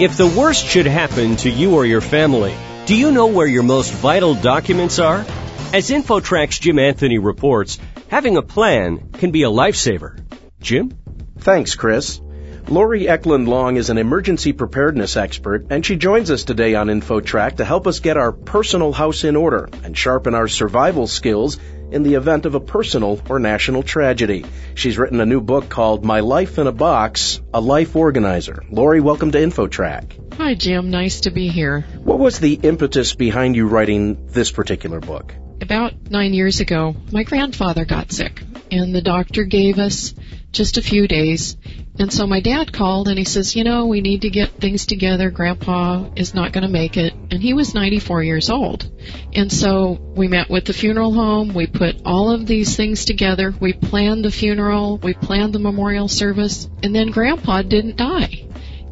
If the worst should happen to you or your family, do you know where your most vital documents are? As InfoTrack's Jim Anthony reports, having a plan can be a lifesaver. Jim? Thanks, Chris. Lori Eklund Long is an emergency preparedness expert, and she joins us today on InfoTrack to help us get our personal house in order and sharpen our survival skills in the event of a personal or national tragedy. She's written a new book called My Life in a Box, A Life Organizer. Lori, welcome to InfoTrack. Hi, Jim. Nice to be here. What was the impetus behind you writing this particular book? About nine years ago, my grandfather got sick, and the doctor gave us just a few days. And so my dad called and he says, you know, we need to get things together. Grandpa is not going to make it. And he was 94 years old. And so we met with the funeral home. We put all of these things together. We planned the funeral. We planned the memorial service. And then grandpa didn't die.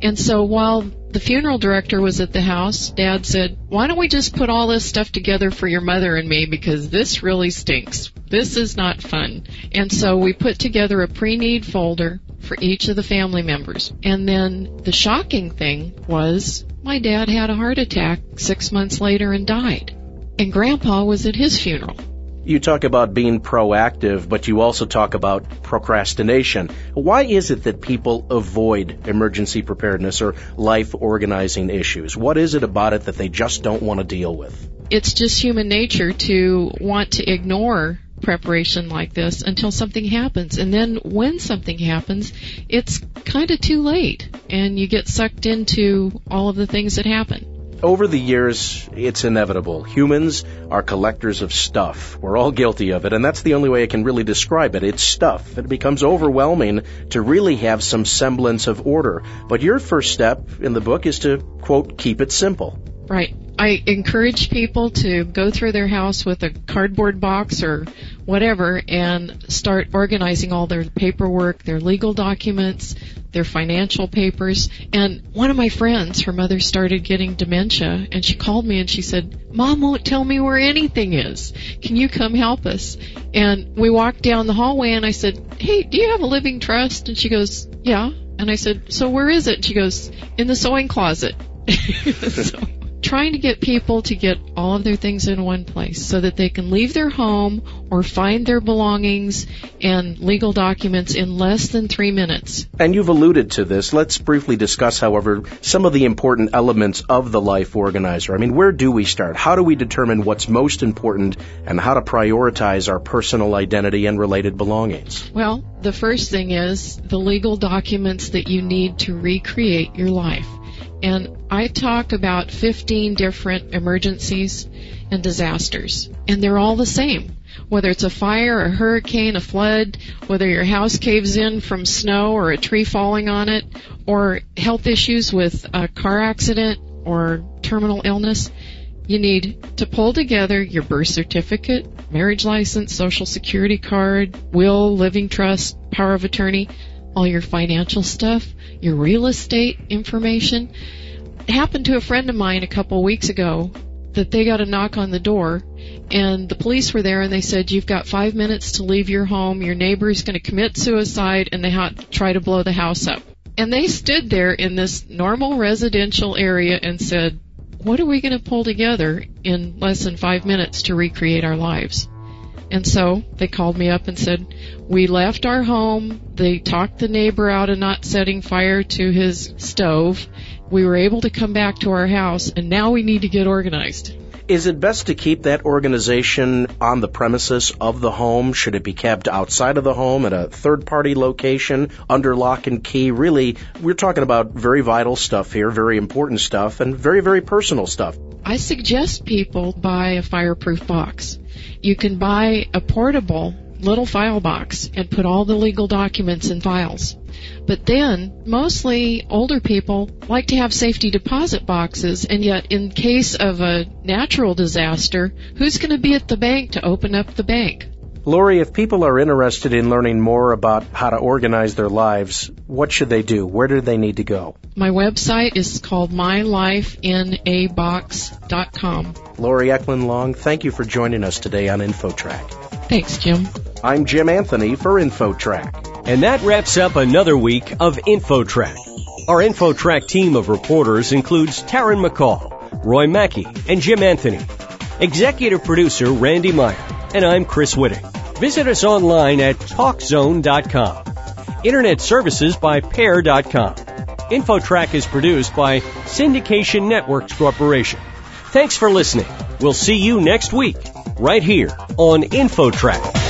And so while the funeral director was at the house, Dad said, why don't we just put all this stuff together for your mother and me because this really stinks. This is not fun. And so we put together a pre-need folder for each of the family members. And then the shocking thing was my dad had a heart attack six months later and died. And grandpa was at his funeral. You talk about being proactive, but you also talk about procrastination. Why is it that people avoid emergency preparedness or life organizing issues? What is it about it that they just don't want to deal with? It's just human nature to want to ignore preparation like this until something happens. And then when something happens, it's kind of too late and you get sucked into all of the things that happen. Over the years, it's inevitable. Humans are collectors of stuff. We're all guilty of it, and that's the only way I can really describe it. It's stuff. It becomes overwhelming to really have some semblance of order. But your first step in the book is to, quote, keep it simple. Right. I encourage people to go through their house with a cardboard box or whatever and start organizing all their paperwork, their legal documents, their financial papers. And one of my friends, her mother started getting dementia and she called me and she said, Mom won't tell me where anything is. Can you come help us? And we walked down the hallway and I said, Hey, do you have a living trust? And she goes, Yeah. And I said, So where is it? And she goes, In the sewing closet. so, trying to get people to get all of their things in one place so that they can leave their home or find their belongings and legal documents in less than three minutes. And you've alluded to this. Let's briefly discuss, however, some of the important elements of the life organizer. I mean, where do we start? How do we determine what's most important and how to prioritize our personal identity and related belongings? Well, the first thing is the legal documents that you need to recreate your life. And I talk about 15 different emergencies and disasters. And they're all the same. Whether it's a fire, a hurricane, a flood, whether your house caves in from snow or a tree falling on it, or health issues with a car accident or terminal illness, you need to pull together your birth certificate, marriage license, social security card, will, living trust, power of attorney, all your financial stuff, your real estate information. It happened to a friend of mine a couple of weeks ago that they got a knock on the door and the police were there and they said you've got five minutes to leave your home. Your neighbor is going to commit suicide and they to try to blow the house up. And they stood there in this normal residential area and said what are we going to pull together in less than five minutes to recreate our lives and so they called me up and said, we left our home. They talked the neighbor out of not setting fire to his stove. We were able to come back to our house and now we need to get organized. Is it best to keep that organization on the premises of the home? Should it be kept outside of the home at a third party location under lock and key? Really, we're talking about very vital stuff here, very important stuff, and very, very personal stuff. I suggest people buy a fireproof box. You can buy a portable little file box and put all the legal documents in files. But then, mostly older people like to have safety deposit boxes, and yet in case of a natural disaster, who's going to be at the bank to open up the bank? Lori, if people are interested in learning more about how to organize their lives, what should they do? Where do they need to go? My website is called mylifeinabox.com. Lori Eklund Long, thank you for joining us today on InfoTrack. Thanks, Jim. I'm Jim Anthony for InfoTrack. And that wraps up another week of InfoTrack. Our InfoTrack team of reporters includes Taryn McCall, Roy Mackey, and Jim Anthony. Executive producer Randy Meyer, and I'm Chris Whitting. Visit us online at TalkZone.com. Internet services by Pair.com. InfoTrack is produced by Syndication Networks Corporation. Thanks for listening. We'll see you next week, right here on InfoTrack.